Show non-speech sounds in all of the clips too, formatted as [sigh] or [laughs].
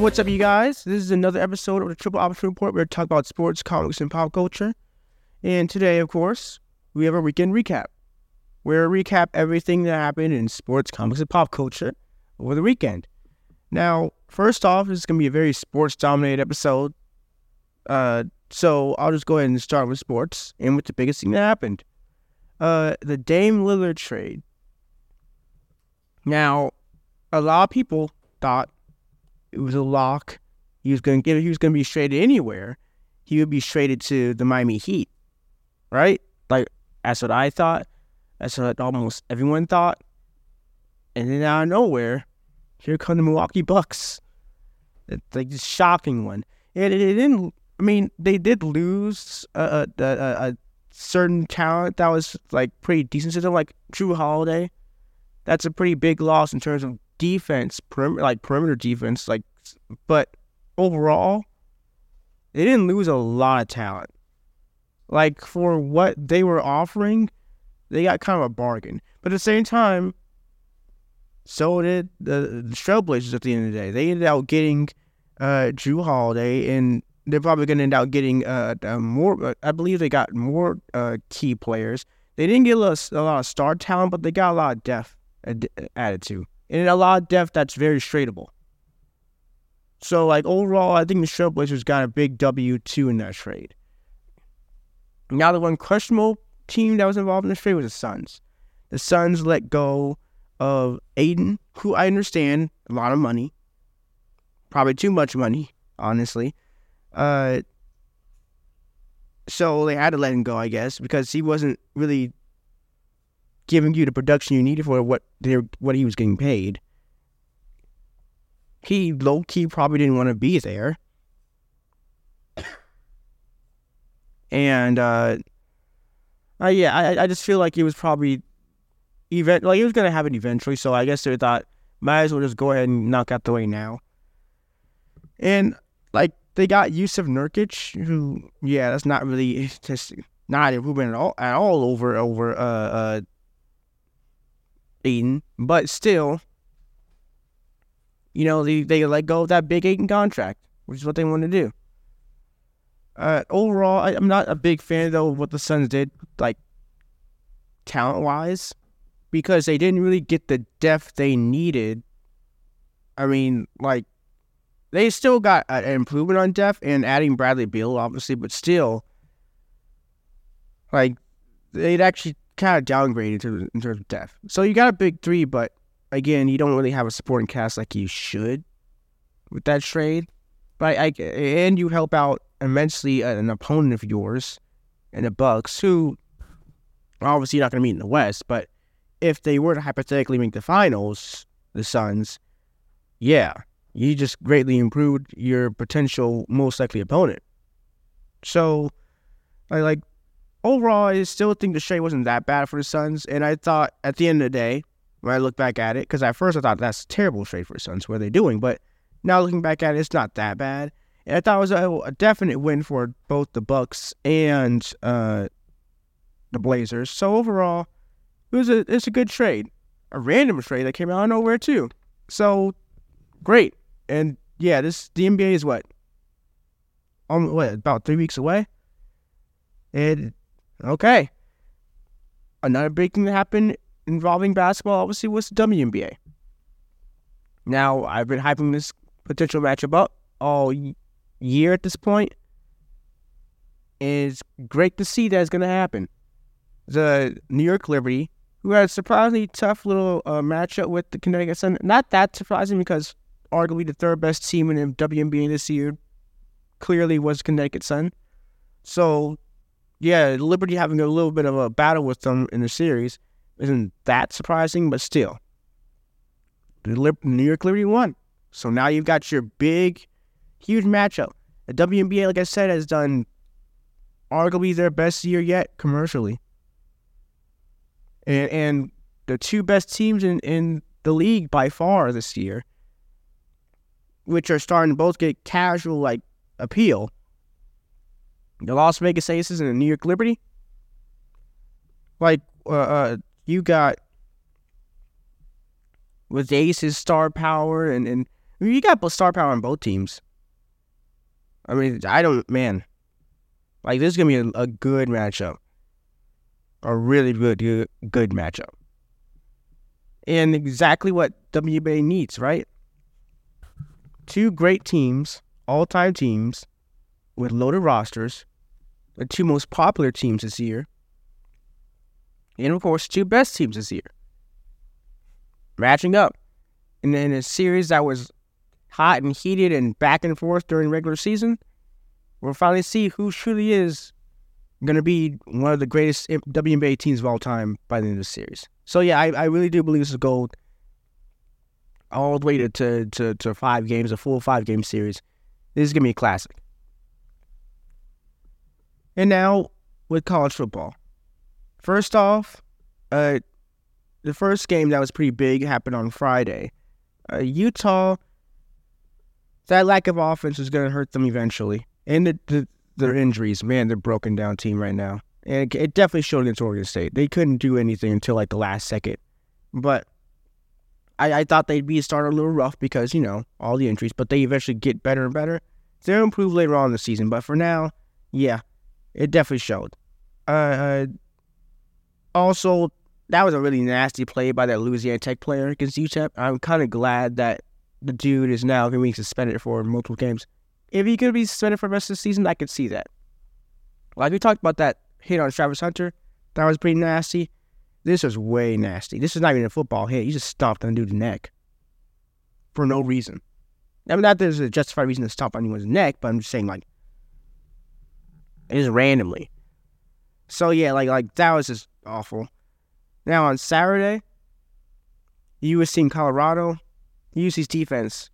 What's up, you guys? This is another episode of the Triple Option Report. Where We're talking about sports, comics, and pop culture. And today, of course, we have a weekend recap. Where we recap everything that happened in sports, comics, and pop culture over the weekend. Now, first off, this is going to be a very sports dominated episode. Uh, so I'll just go ahead and start with sports and with the biggest thing that happened. Uh, the Dame Lillard trade. Now, a lot of people thought it was a lock. He was going to. He was going to be traded anywhere. He would be traded to the Miami Heat, right? Like that's what I thought. That's what almost everyone thought. And then out of nowhere, here come the Milwaukee Bucks. It's like this shocking one. And it, didn't. I mean, they did lose a, a, a, certain talent that was like pretty decent to like Jrue Holiday. That's a pretty big loss in terms of defense, perim- like perimeter defense. Like, but overall, they didn't lose a lot of talent. Like for what they were offering, they got kind of a bargain. But at the same time, so did the, the Trailblazers at the end of the day. They ended up getting uh, Jrue Holiday, and they're probably going to end up getting uh, uh, more. I believe they got more uh, key players. They didn't get a lot, a lot of star talent, but they got a lot of depth added to, and a lot of depth that's very straightable. So, like overall, I think the Trailblazers got a big W two in that trade. Now, the one questionable team that was involved in this trade was the Suns. The Suns let go of Ayton, who I understand a lot of money, probably too much money, honestly. Uh, so they had to let him go, I guess, because he wasn't really giving you the production you needed for what what he was getting paid. He low key probably didn't want to be there. [coughs] And uh, uh yeah, I I just feel like it was probably event like it was gonna happen eventually, so I guess they thought might as well just go ahead and knock out the way now. And like they got Jusuf Nurkic, who yeah, that's not really [laughs] just not improvement at all at all over over uh uh Ayton, but still, you know, they they let go of that big Ayton contract, which is what they want to do. Uh, overall, I, am not a big fan though of what the Suns did, like talent wise, because they didn't really get the depth they needed. I mean, like they still got an improvement on depth and adding Bradley Beal, obviously, but still, like they'd actually kind of downgraded in terms, in terms of depth. So you got a big three, but again, you don't really have a supporting cast like you should with that trade. But I, and you help out immensely uh, an opponent of yours in the Bucks, who obviously not going to meet in the West, but if they were to hypothetically make the finals, the Suns, yeah, you just greatly improved your potential most likely opponent. So, I like overall, I still think the trade wasn't that bad for the Suns, and I thought at the end of the day, when I look back at it, because at first I thought that's a terrible trade for the Suns. What are they doing? But now looking back at it, it's not that bad. And I thought it was a, a definite win for both the Bucks and uh, the Blazers. So overall, it was a it's a good trade, a random trade that came out of nowhere too. So great, and yeah, this the NBA is what, um, what about three weeks away, and okay, another big thing that happened involving basketball obviously was the WNBA. Now I've been hyping this potential matchup up all year at this point. It's great to see that it's going to happen. The New York Liberty, who had a surprisingly tough little uh, matchup with the Connecticut Sun, not that surprising because arguably the third best team in the WNBA this year clearly was Connecticut Sun. So, yeah, Liberty having a little bit of a battle with them in the series isn't that surprising, but still, New York Liberty won. So now you've got your big, huge matchup. The WNBA, like I said, has done arguably their best year yet commercially. And, and the two best teams in, in the league by far this year, which are starting to both get casual like appeal. The Las Vegas Aces and the New York Liberty. Like uh, uh, you got with Aces star power and, and I mean, you got star power on both teams. I mean, I don't, man. Like this is gonna be a, a good matchup, a really good, good, good matchup, and exactly what WBA needs, right? Two great teams, all-time teams, with loaded rosters, the two most popular teams this year, and of course, two best teams this year, matching up in, in a series that was hot and heated and back and forth during regular season we'll finally see who truly is going to be one of the greatest WNBA teams of all time by the end of the series. So yeah, I, I really do believe this is gold. All the way to, to, to, to five games, a full five game series. This is gonna be a classic. And now with college football. First off, uh, the first game that was pretty big happened on Friday. Uh, Utah, that lack of offense is going to hurt them eventually and the, the, their injuries, man, they're broken down team right now. And it, it definitely showed against Oregon State. They couldn't do anything until like the last second. But I, I thought they'd be started a little rough because, you know, all the injuries, but they eventually get better and better. They'll improve later on in the season. But for now, yeah, it definitely showed. Uh, uh, also, that was a really nasty play by that Louisiana Tech player against UTEP. I'm kind of glad that the dude is now going to be suspended for multiple games. If he could be suspended for the rest of the season, I could see that. Like we talked about that hit on Travis Hunter, that was pretty nasty. This was way nasty. This is not even a football hit. He just stomped on the dude's neck for no reason. I mean, not that there's a justified reason to stomp on anyone's neck, but I'm just saying like just randomly. So yeah, like like that was just awful. Now on Saturday, USC Colorado, USC's defense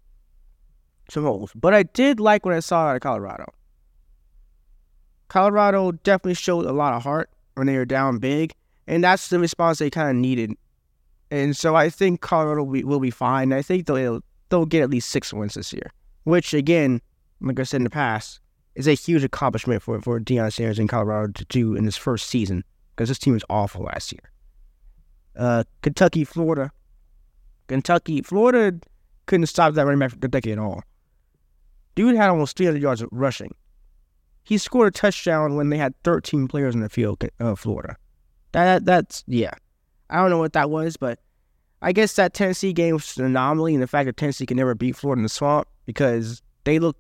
some holes. But I did like what I saw out of Colorado. Colorado definitely showed a lot of heart when they were down big, and that's the response they kind of needed. And so I think Colorado will be, will be fine. I think they'll they'll get at least six wins this year, which again, like I said in the past, is a huge accomplishment for for Deion Sanders in Colorado to do in his first season because this team was awful last year. Uh, Kentucky, Florida, Kentucky, Florida couldn't stop that running back from Kentucky at all. Dude had almost 300 yards of rushing. He scored a touchdown when they had 13 players in the field, uh, Florida. That that's yeah. I don't know what that was, but I guess that Tennessee game was an anomaly in the fact that Tennessee can never beat Florida in the swamp because they look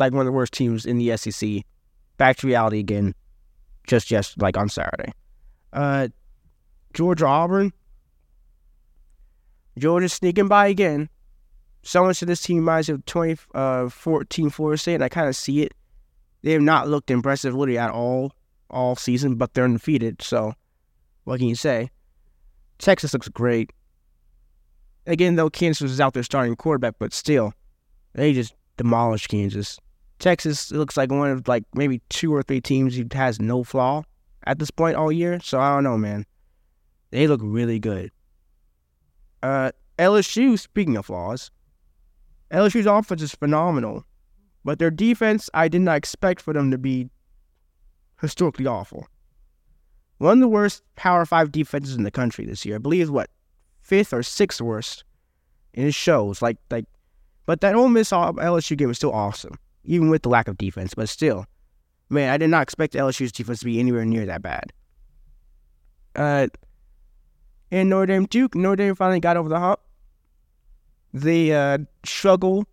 like one of the worst teams in the SEC. Back to reality again, just just like on Saturday. Uh, Georgia Auburn. Georgia sneaking by again someone said this team reminds me of 2014 uh, Florida State, and I kind of see it. They have not looked impressive literally at all all season, but they're undefeated. So, what can you say? Texas looks great. Again, though Kansas is out there starting quarterback, but still, they just demolished Kansas. Texas looks like one of like maybe two or three teams who has no flaw at this point all year. So I don't know, man. They look really good. Uh, LSU, speaking of flaws, LSU's offense is phenomenal, but their defense, I did not expect for them to be historically awful. One of the worst Power Five defenses in the country this year. I believe it's what fifth or sixth worst, and it shows. Like like, but that Ole Miss LSU game was still awesome, even with the lack of defense. But still, man, I did not expect LSU's defense to be anywhere near that bad. Uh, and Notre Dame Duke, Notre Dame finally got over the hump they uh, struggle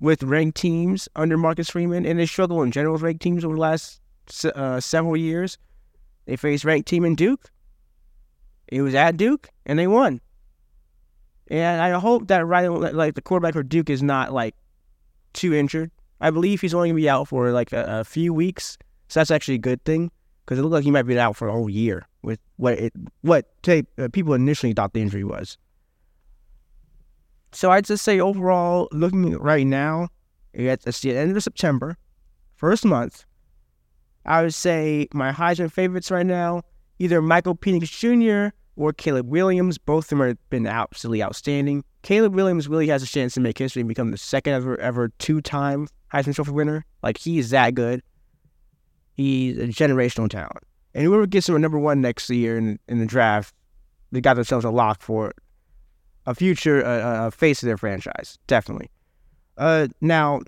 with ranked teams under Marcus Freeman, and they struggle in general with ranked teams over the last uh, several years. They faced ranked team in Duke. It was at Duke, and they won. And I hope that right, like the quarterback for Duke is not like too injured. I believe he's only gonna be out for like a, a few weeks, so that's actually a good thing because it looked like he might be out for a whole year with what it what uh, people initially thought the injury was. So I'd just say overall, looking right now, it's the end of September, first month. I would say my Heisman favorites right now, either Michael Penix Jr. or Caleb Williams. Both of them have been absolutely outstanding. Caleb Williams really has a chance to make history and become the second ever ever two time Heisman Trophy winner. Like he's that good. He's a generational talent. And whoever gets him a number one next year in, in the draft, they got themselves a lock for a future uh, face of their franchise, definitely. Uh, now,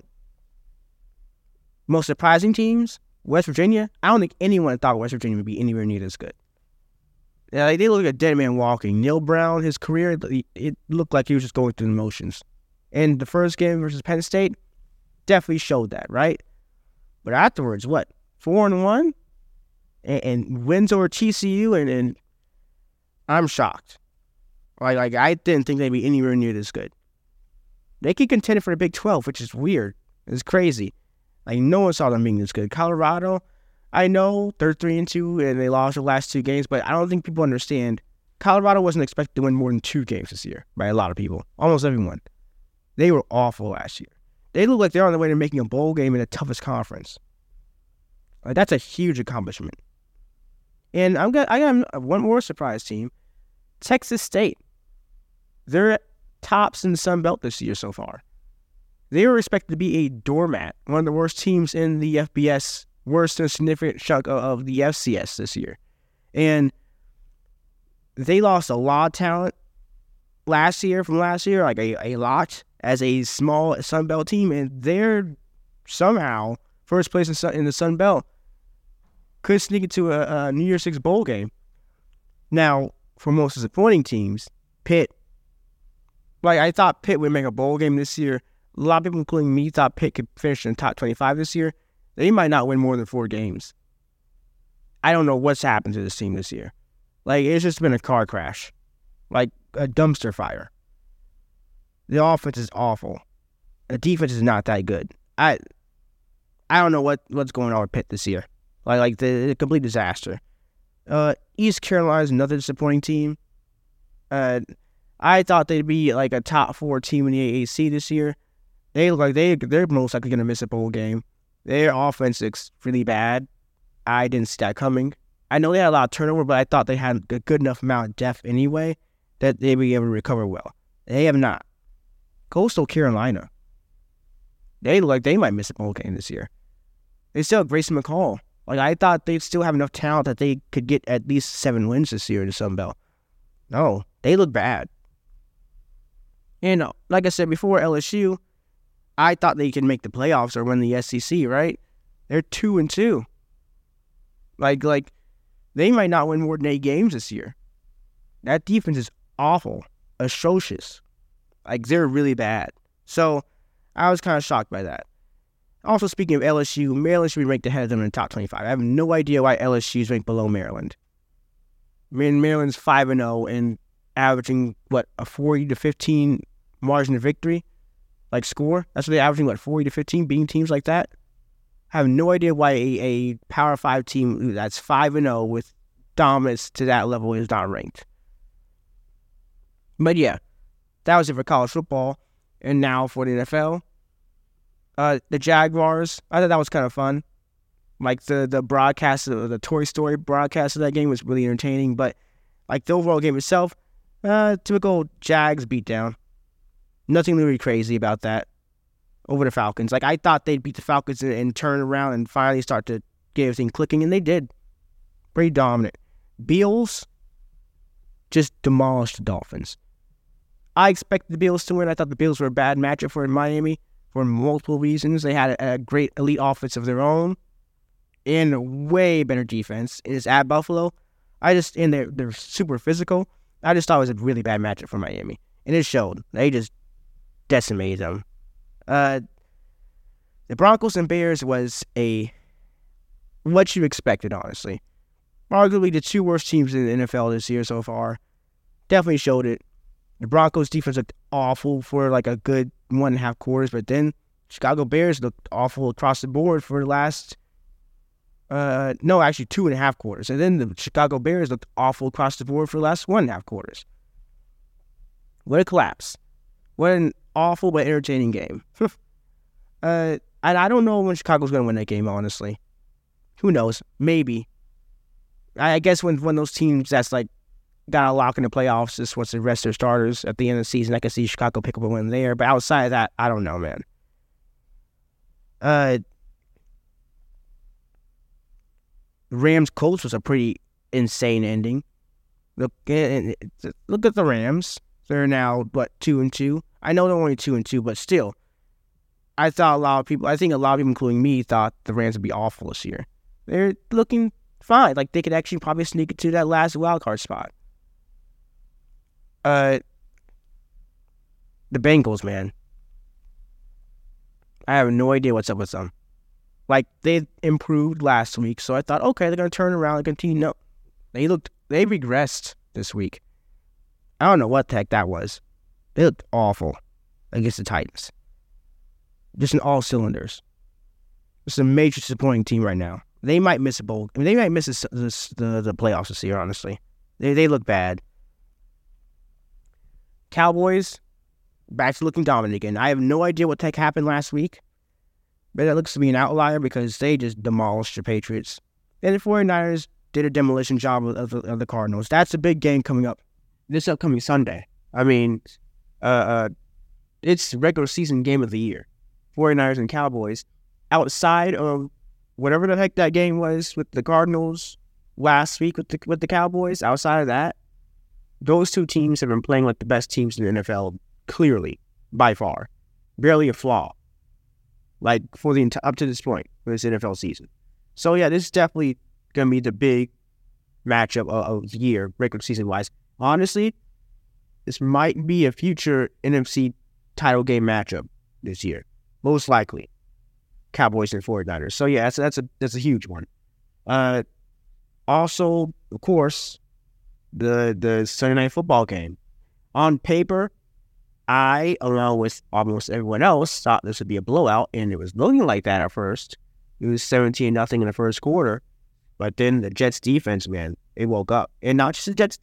most surprising teams, West Virginia. I don't think anyone thought West Virginia would be anywhere near this good. Yeah, they look like a dead man walking. Neal Brown, his career, it looked like he was just going through the motions. And the first game versus Penn State definitely showed that, right? But afterwards, what? Four and one? And, and wins over TCU, and, and I'm shocked. Like, like I didn't think they'd be anywhere near this good. They could contend for the Big 12, which is weird. It's crazy. Like no one saw them being this good. Colorado, I know they're three and two and they lost the last two games, but I don't think people understand. Colorado wasn't expected to win more than two games this year by a lot of people, almost everyone. They were awful last year. They look like they're on the way to making a bowl game in the toughest conference. Like that's a huge accomplishment. And I'm got I got one more surprise team, Texas State. They're tops in the Sun Belt this year so far. They were expected to be a doormat, one of the worst teams in the FBS, worse than a significant chunk of the FCS this year. And they lost a lot of talent last year from last year, like a, a lot, as a small Sun Belt team. And they're somehow first place in, in the Sun Belt. Could sneak into a, a New Year's Six bowl game. Now, for most disappointing teams, Pitt like I thought Pitt would make a bowl game this year. A lot of people, including me, thought Pitt could finish in the top 25 this year. They might not win more than four games. I don't know what's happened to this team this year. Like it's just been a car crash, like a dumpster fire. The offense is awful. The defense is not that good. I I don't know what, what's going on with Pitt this year. Like like the, the complete disaster. Uh, East Carolina is another disappointing team. Uh, I thought they'd be like a top four team in the AAC this year. They look like they they're most likely going to miss a bowl game. Their offense looks really bad. I didn't see that coming. I know they had a lot of turnover, but I thought they had a good enough amount of depth anyway that they'd be able to recover well. They have not. Coastal Carolina. They look like they might miss a bowl game this year. They still have Grayson McCall. Like I thought they'd still have enough talent that they could get at least seven wins this year in the Sun Belt. No, they look bad. And uh, like I said before, LSU, I thought they could make the playoffs or win the SEC, right? They're two and two. Like, like they might not win more than eight games this year. That defense is awful, atrocious. Like they're really bad. So I was kind of shocked by that. Also, speaking of LSU, Maryland should be ranked ahead of them in the top 25. I have no idea why LSU is ranked below Maryland. I mean, Maryland's 5 and 0 and averaging what a 40 to 15 margin of victory, like score. That's what they're averaging, what 40 to 15, beating teams like that. I have no idea why a, a Power Five team that's five and zero oh with dominance to that level is not ranked. But yeah, that was it for college football, and now for the NFL. Uh, the Jaguars. I thought that was kind of fun. Like the the broadcast, the Toy Story broadcast of that game was really entertaining. But like the overall game itself, uh, typical Jags beatdown. Nothing really crazy about that over the Falcons. Like I thought they'd beat the Falcons and, and turn around and finally start to get everything clicking, and they did. Pretty dominant. Bills just demolished the Dolphins. I expected the Bills to win. I thought the Bills were a bad matchup for Miami for multiple reasons. They had a, a great elite offense of their own and a way better defense. It's at Buffalo. I just and they're they're super physical. I just thought it was a really bad matchup for Miami, and it showed. They just decimated them. Uh, the Broncos and Bears was a what you expected, honestly. Arguably the two worst teams in the NFL this year so far. Definitely showed it. The Broncos defense looked awful for like a good one and a half quarters, but then Chicago Bears looked awful across the board for the last uh, no, actually two and a half quarters. And then the Chicago Bears looked awful across the board for the last one and a half quarters. What a collapse. What an awful but entertaining game. [laughs] uh, and I don't know when Chicago's going to win that game, honestly. Who knows? Maybe. I guess when when those teams that's like got a lock in the playoffs just wants to rest their starters at the end of the season, I can see Chicago pick up a win there. But outside of that, I don't know, man. Uh, Rams Colts was a pretty insane ending. Look, eh, eh, eh, look at the Rams. They're now what two and two. I know they're only two and two, but still, I thought a lot of people, I think a lot of people, including me, thought the Rams would be awful this year. They're looking fine. Like they could actually probably sneak into that last wild card spot. Uh, the Bengals, man. I have no idea what's up with them. Like they improved last week, so I thought, okay, they're gonna turn around and continue. No, they looked, they regressed this week. I don't know what the heck that was. They looked awful against the Titans. Just in all cylinders. It's a major disappointing team right now. They might miss a bowl. I mean, they might miss the, the, the playoffs this year. Honestly, they they look bad. Cowboys back to looking dominant again. I have no idea what heck happened last week, but that looks to be an outlier because they just demolished the Patriots. And the 49ers did a demolition job of, of, of the Cardinals. That's a big game coming up this upcoming Sunday. I mean, uh, uh, it's regular season game of the year. 49ers and Cowboys. Outside of whatever the heck that game was with the Cardinals last week with the with the Cowboys, outside of that, those two teams have been playing like the best teams in the NFL, clearly, by far. Barely a flaw. Like for the up to this point for this NFL season. So yeah, this is definitely gonna be the big matchup of, of the year, regular season wise. Honestly, this might be a future NFC title game matchup this year. Most likely. Cowboys and 49ers. So yeah, that's that's a that's a huge one. Uh also, of course, the the Sunday night football game. On paper, I, along with almost everyone else, thought this would be a blowout, and it was looking like that at first. It was 17 nothing in the first quarter. But then the Jets defense, man, it woke up, and not just the Jets,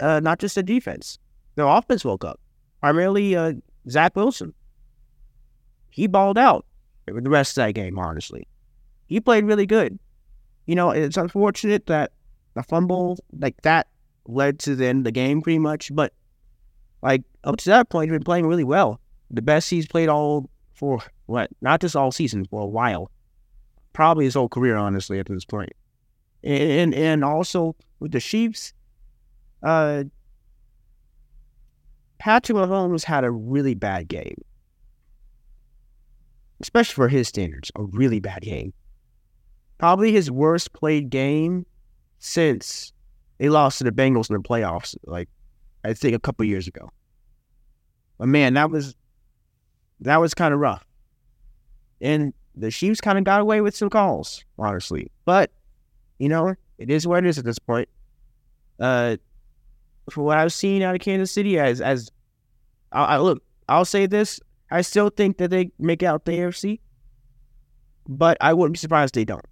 uh, not just the defense. Their offense woke up. Primarily, uh, Zach Wilson. He balled out the rest of that game. Honestly, he played really good. You know, it's unfortunate that the fumble like that led to the end of the game, pretty much. But like up to that point, he's been playing really well. The best he's played all for what? Not just all season for a while. Probably his whole career, honestly, at this point. point and and also with the Chiefs, uh, Patrick Mahomes had a really bad game, especially for his standards, a really bad game. Probably his worst played game since they lost to the Bengals in the playoffs, like I think a couple years ago. But man, that was that was kind of rough, and the Chiefs kind of got away with some calls, honestly. But you know, it is what it is at this point. Uh, for what I've seen out of Kansas City, as as I, I look, I'll say this: I still think that they make out the AFC, but I wouldn't be surprised they don't.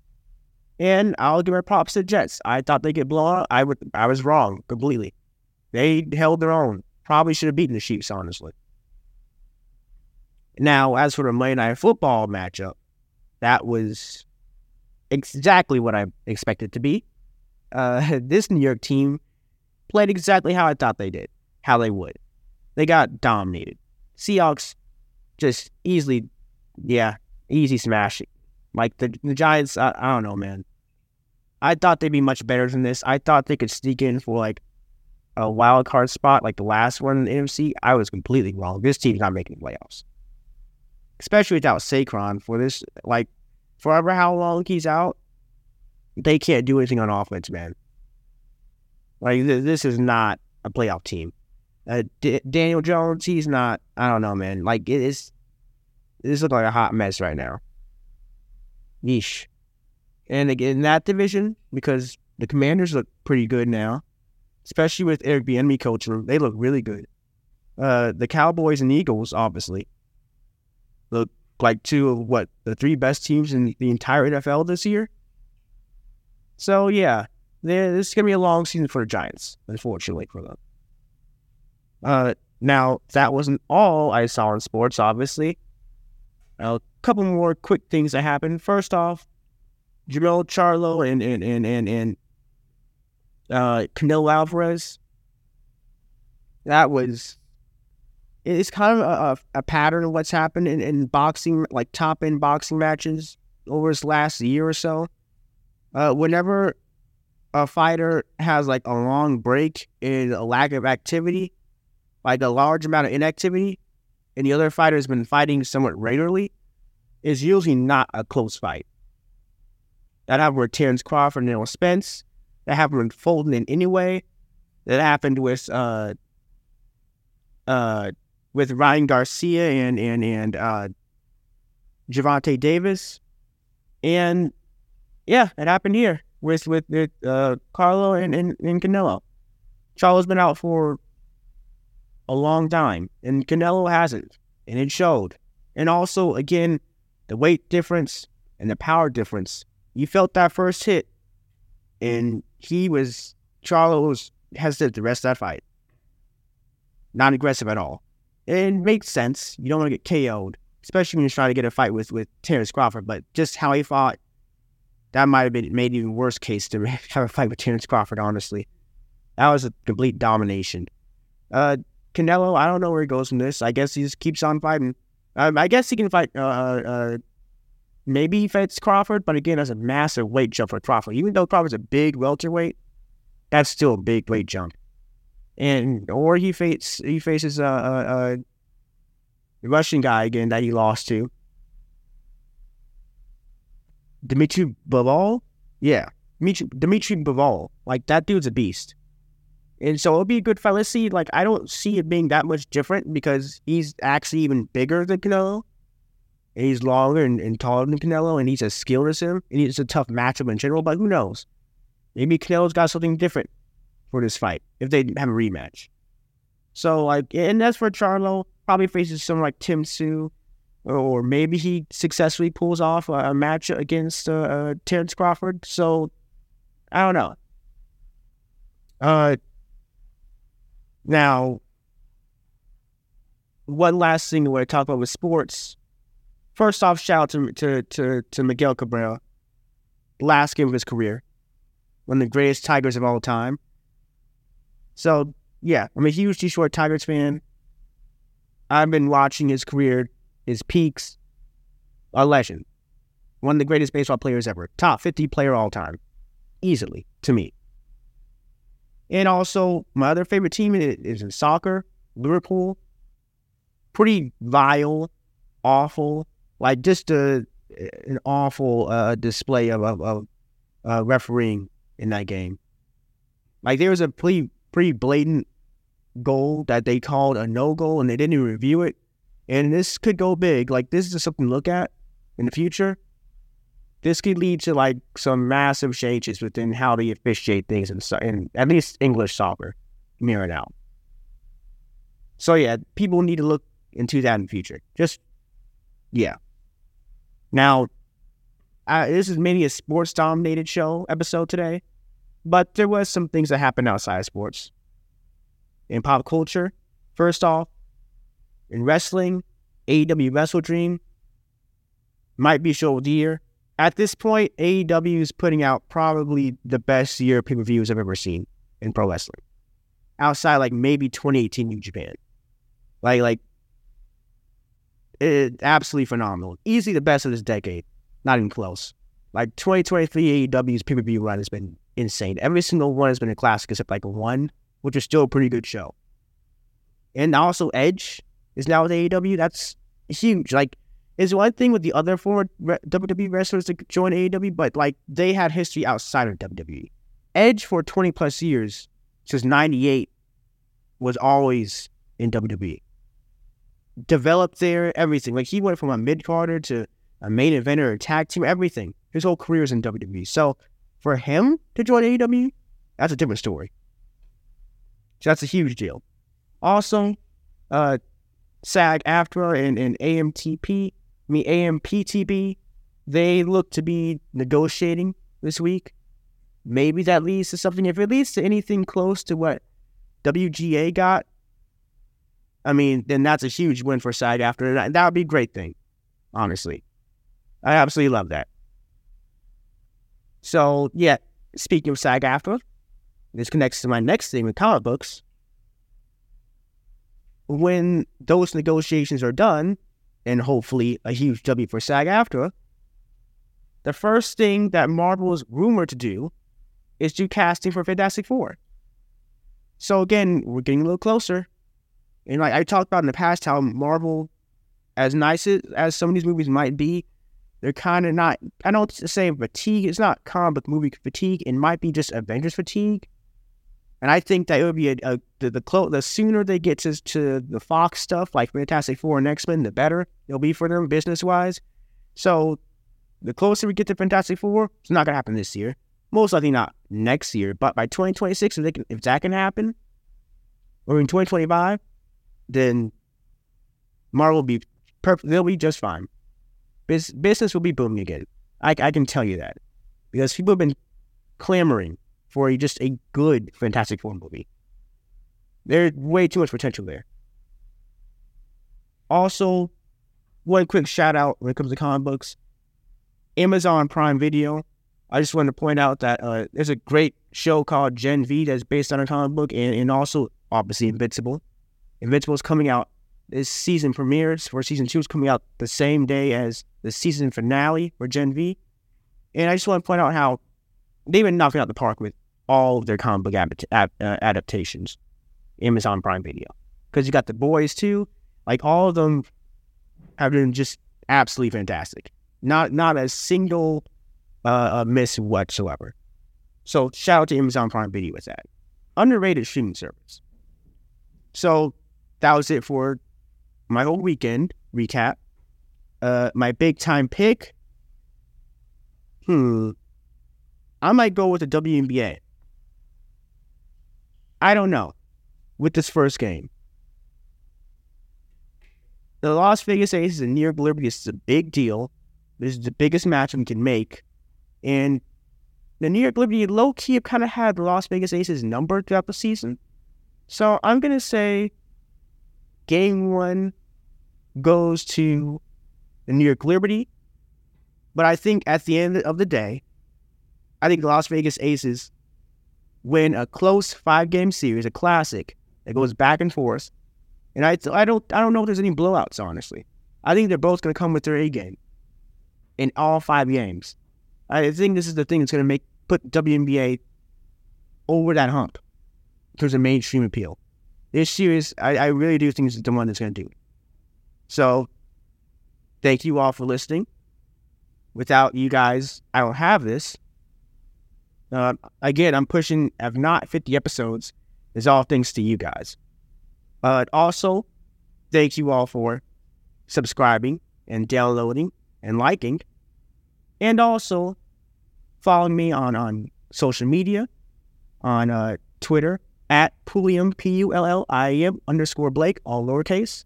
And I'll give my props to Jets. I thought they get blown out. I would, I was wrong completely. They held their own. Probably should have beaten the Chiefs, honestly. Now, as for the Monday Night Football matchup, that was exactly what I expected to be. Uh, [laughs] this New York team played exactly how I thought they did, how they would. They got dominated. Seahawks just easily, yeah, easy smashing. Like the, the Giants, I, I don't know, man. I thought they'd be much better than this. I thought they could sneak in for like a wild card spot, like the last one in the NFC. I was completely wrong. This team's not making playoffs, especially without Saquon for this. Like forever how long he's out, they can't do anything on offense, man. Like th- this is not a playoff team. Uh, D- Daniel Jones, he's not. I don't know, man. Like it is. This looks like a hot mess right now. Yeesh. And again, in that division, because the Commanders look pretty good now, especially with Eric Bieniemy coaching they look really good. Uh, the Cowboys and Eagles, obviously, look like two of what the three best teams in the entire NFL this year. So yeah, this is gonna be a long season for the Giants, unfortunately for them. Uh, now that wasn't all I saw in sports. Obviously, a couple more quick things that happened. First off, Jermell Charlo and and and and and uh, Canelo Alvarez. That was it's kind of a, a pattern of what's happened in, in boxing, like top end boxing matches over this last year or so. Uh, whenever a fighter has like a long break in a lack of activity, like a large amount of inactivity, and the other fighter has been fighting somewhat regularly, is usually not a close fight. That happened with Terrence Crawford and Errol Spence. That happened with Fulton and Inoue. That happened with uh uh with Ryan Garcia and and and uh Gervonta Davis. And yeah, it happened here with with, uh Charlo and, and, and Canelo. Charlo's been out for a long time, and Canelo hasn't, and it showed. And also, again, the weight difference and the power difference. You felt that first hit, and he was Charlo was hesitant the rest of that fight. Not aggressive at all. It makes sense. You don't want to get KO'd, especially when you're trying to get a fight with with Terrence Crawford. But just how he fought, that might have been made even worse case to [laughs] have a fight with Terrence Crawford. Honestly, that was a complete domination. Uh, Canelo, I don't know where he goes from this. I guess he just keeps on fighting. Um, I guess he can fight. Uh, uh, maybe he fights Crawford, but again, that's a massive weight jump for Crawford. Even though Crawford's a big welterweight, that's still a big weight jump. And or he faces he faces a, a, a Russian guy again that he lost to. Dimitri Bivol, yeah, Dimitri Dimitri Bivol, like that dude's a beast. And so it'll be a good fight. Let's see. Like, I don't see it being that much different because he's actually even bigger than Canelo. And he's longer and, and taller than Canelo, and he's as skilled as him. And it's a tough matchup in general, but who knows? Maybe Canelo's got something different for this fight if they have a rematch. So, like, and that's for Charlo. Probably faces someone like Tim Tszyu, or maybe he successfully pulls off a, a match against uh, uh, Terrence Crawford. So, I don't know. Uh, now, one last thing I want to talk about with sports. First off, shout out to to to, to Miguel Cabrera, last game of his career, one of the greatest Tigers of all time. So yeah, I'm a huge Detroit Tigers fan. I've been watching his career, his peaks. A legend, one of the greatest baseball players ever, top 50 player all time, easily to me. And also, my other favorite team is in soccer, Liverpool. Pretty vile, awful, like just a an awful uh, display of, of, of uh, refereeing in that game. Like there was a pretty pretty blatant goal that they called a no goal, and they didn't even review it. And this could go big. Like this is something to look at in the future this could lead to like some massive changes within how they officiate things in, in at least English soccer mirrored out. So yeah, people need to look into that in the future. Just yeah. Now, uh, this is maybe a sports dominated show episode today, but there was some things that happened outside of sports in pop culture. First off, in wrestling, AEW WrestleDream might be show of the year at this point, AEW is putting out probably the best year pay per views I've ever seen in pro wrestling. Outside, like maybe 2018 New Japan, like like it, absolutely phenomenal. Easily the best of this decade, not even close. Like 2023 AEW's pay per view run has been insane. Every single one has been a classic except like one, which is still a pretty good show. And also Edge is now with AEW. That's huge. Like it's one thing with the other four WWE wrestlers to join AEW, but like they had history outside of WWE. Edge for 20 plus years, since 98, was always in WWE. Developed there, everything. Like he went from a mid carder to a main eventer, a tag team, everything. His whole career is in WWE. So for him to join AEW, that's a different story. So that's a huge deal. Also, uh, SAG AFTRA and, and AMTP I mean, AMPTP, they look to be negotiating this week. Maybe that leads to something. If it leads to anything close to what WGA got, I mean, then that's a huge win for SAG-AFTRA that. That would be a great thing, honestly. I absolutely love that. So, yeah, speaking of SAG-AFTRA, this connects to my next thing with comic books. When those negotiations are done, and hopefully a huge W for SAG-AFTRA, the first thing that Marvel is rumored to do is do casting for Fantastic Four. So again, we're getting a little closer. And like I talked about in the past, how Marvel, as nice as some of these movies might be, they're kind of not. I don't say fatigue. It's not comic movie fatigue. It might be just Avengers fatigue. And I think that it would be a, a the the, clo- the sooner they get to to the Fox stuff like Fantastic Four and X Men, the better it'll be for them business wise. So the closer we get to Fantastic Four, it's not gonna happen this year. Most likely not next year, but by 2026, if they can, if that can happen, or in 2025, then Marvel will be perfect. They'll be just fine. Bus- business will be booming again. I, I can tell you that because people have been clamoring for a, just a good Fantastic Four movie. There's way too much potential there. Also, one quick shout out when it comes to comic books Amazon Prime Video. I just wanted to point out that uh, there's a great show called Gen V that's based on a comic book and, and also, obviously, Invincible. Invincible is coming out. This season premieres for season two is coming out the same day as the season finale for Gen V. And I just want to point out how they've been knocking out the park with all of their comic book ab- uh, adaptations. Amazon Prime Video. Because you got the boys too. Like all of them have been just absolutely fantastic. Not not a single uh, miss whatsoever. So shout out to Amazon Prime Video with that. Underrated streaming service. So that was it for my whole weekend recap. Uh, my big time pick. Hmm. I might go with the WNBA. I don't know with this first game. The Las Vegas Aces and New York Liberty is a big deal. This is the biggest match we can make. And the New York Liberty low key have kind of had the Las Vegas Aces number throughout the season. So I'm going to say game one goes to the New York Liberty. But I think at the end of the day, I think Las Vegas Aces win a close five game series, a classic that goes back and forth. And I, I don't I don't know if there's any blowouts, honestly. I think they're both going to come with their A game in all five games. I think this is the thing that's going to make put WNBA over that hump in terms of mainstream appeal. This series, I, I really do think this is the one that's going to do it. So, thank you all for listening. Without you guys, I don't have this. Uh, again, I'm pushing, I've not 50 episodes. It's all thanks to you guys. But also, thank you all for subscribing and downloading and liking. And also, following me on, on social media, on uh, Twitter, at Pulliam, P U L L I M underscore Blake, all lowercase.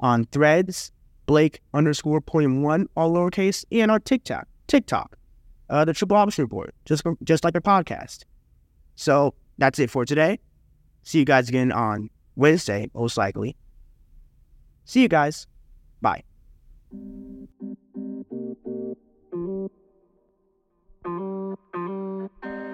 On threads, Blake underscore Pulliam one, all lowercase. And on TikTok, TikTok, uh, the Triple Option Report, just just like a podcast. So that's it for today. See you guys again on Wednesday, most likely. See you guys. Bye. Thank you.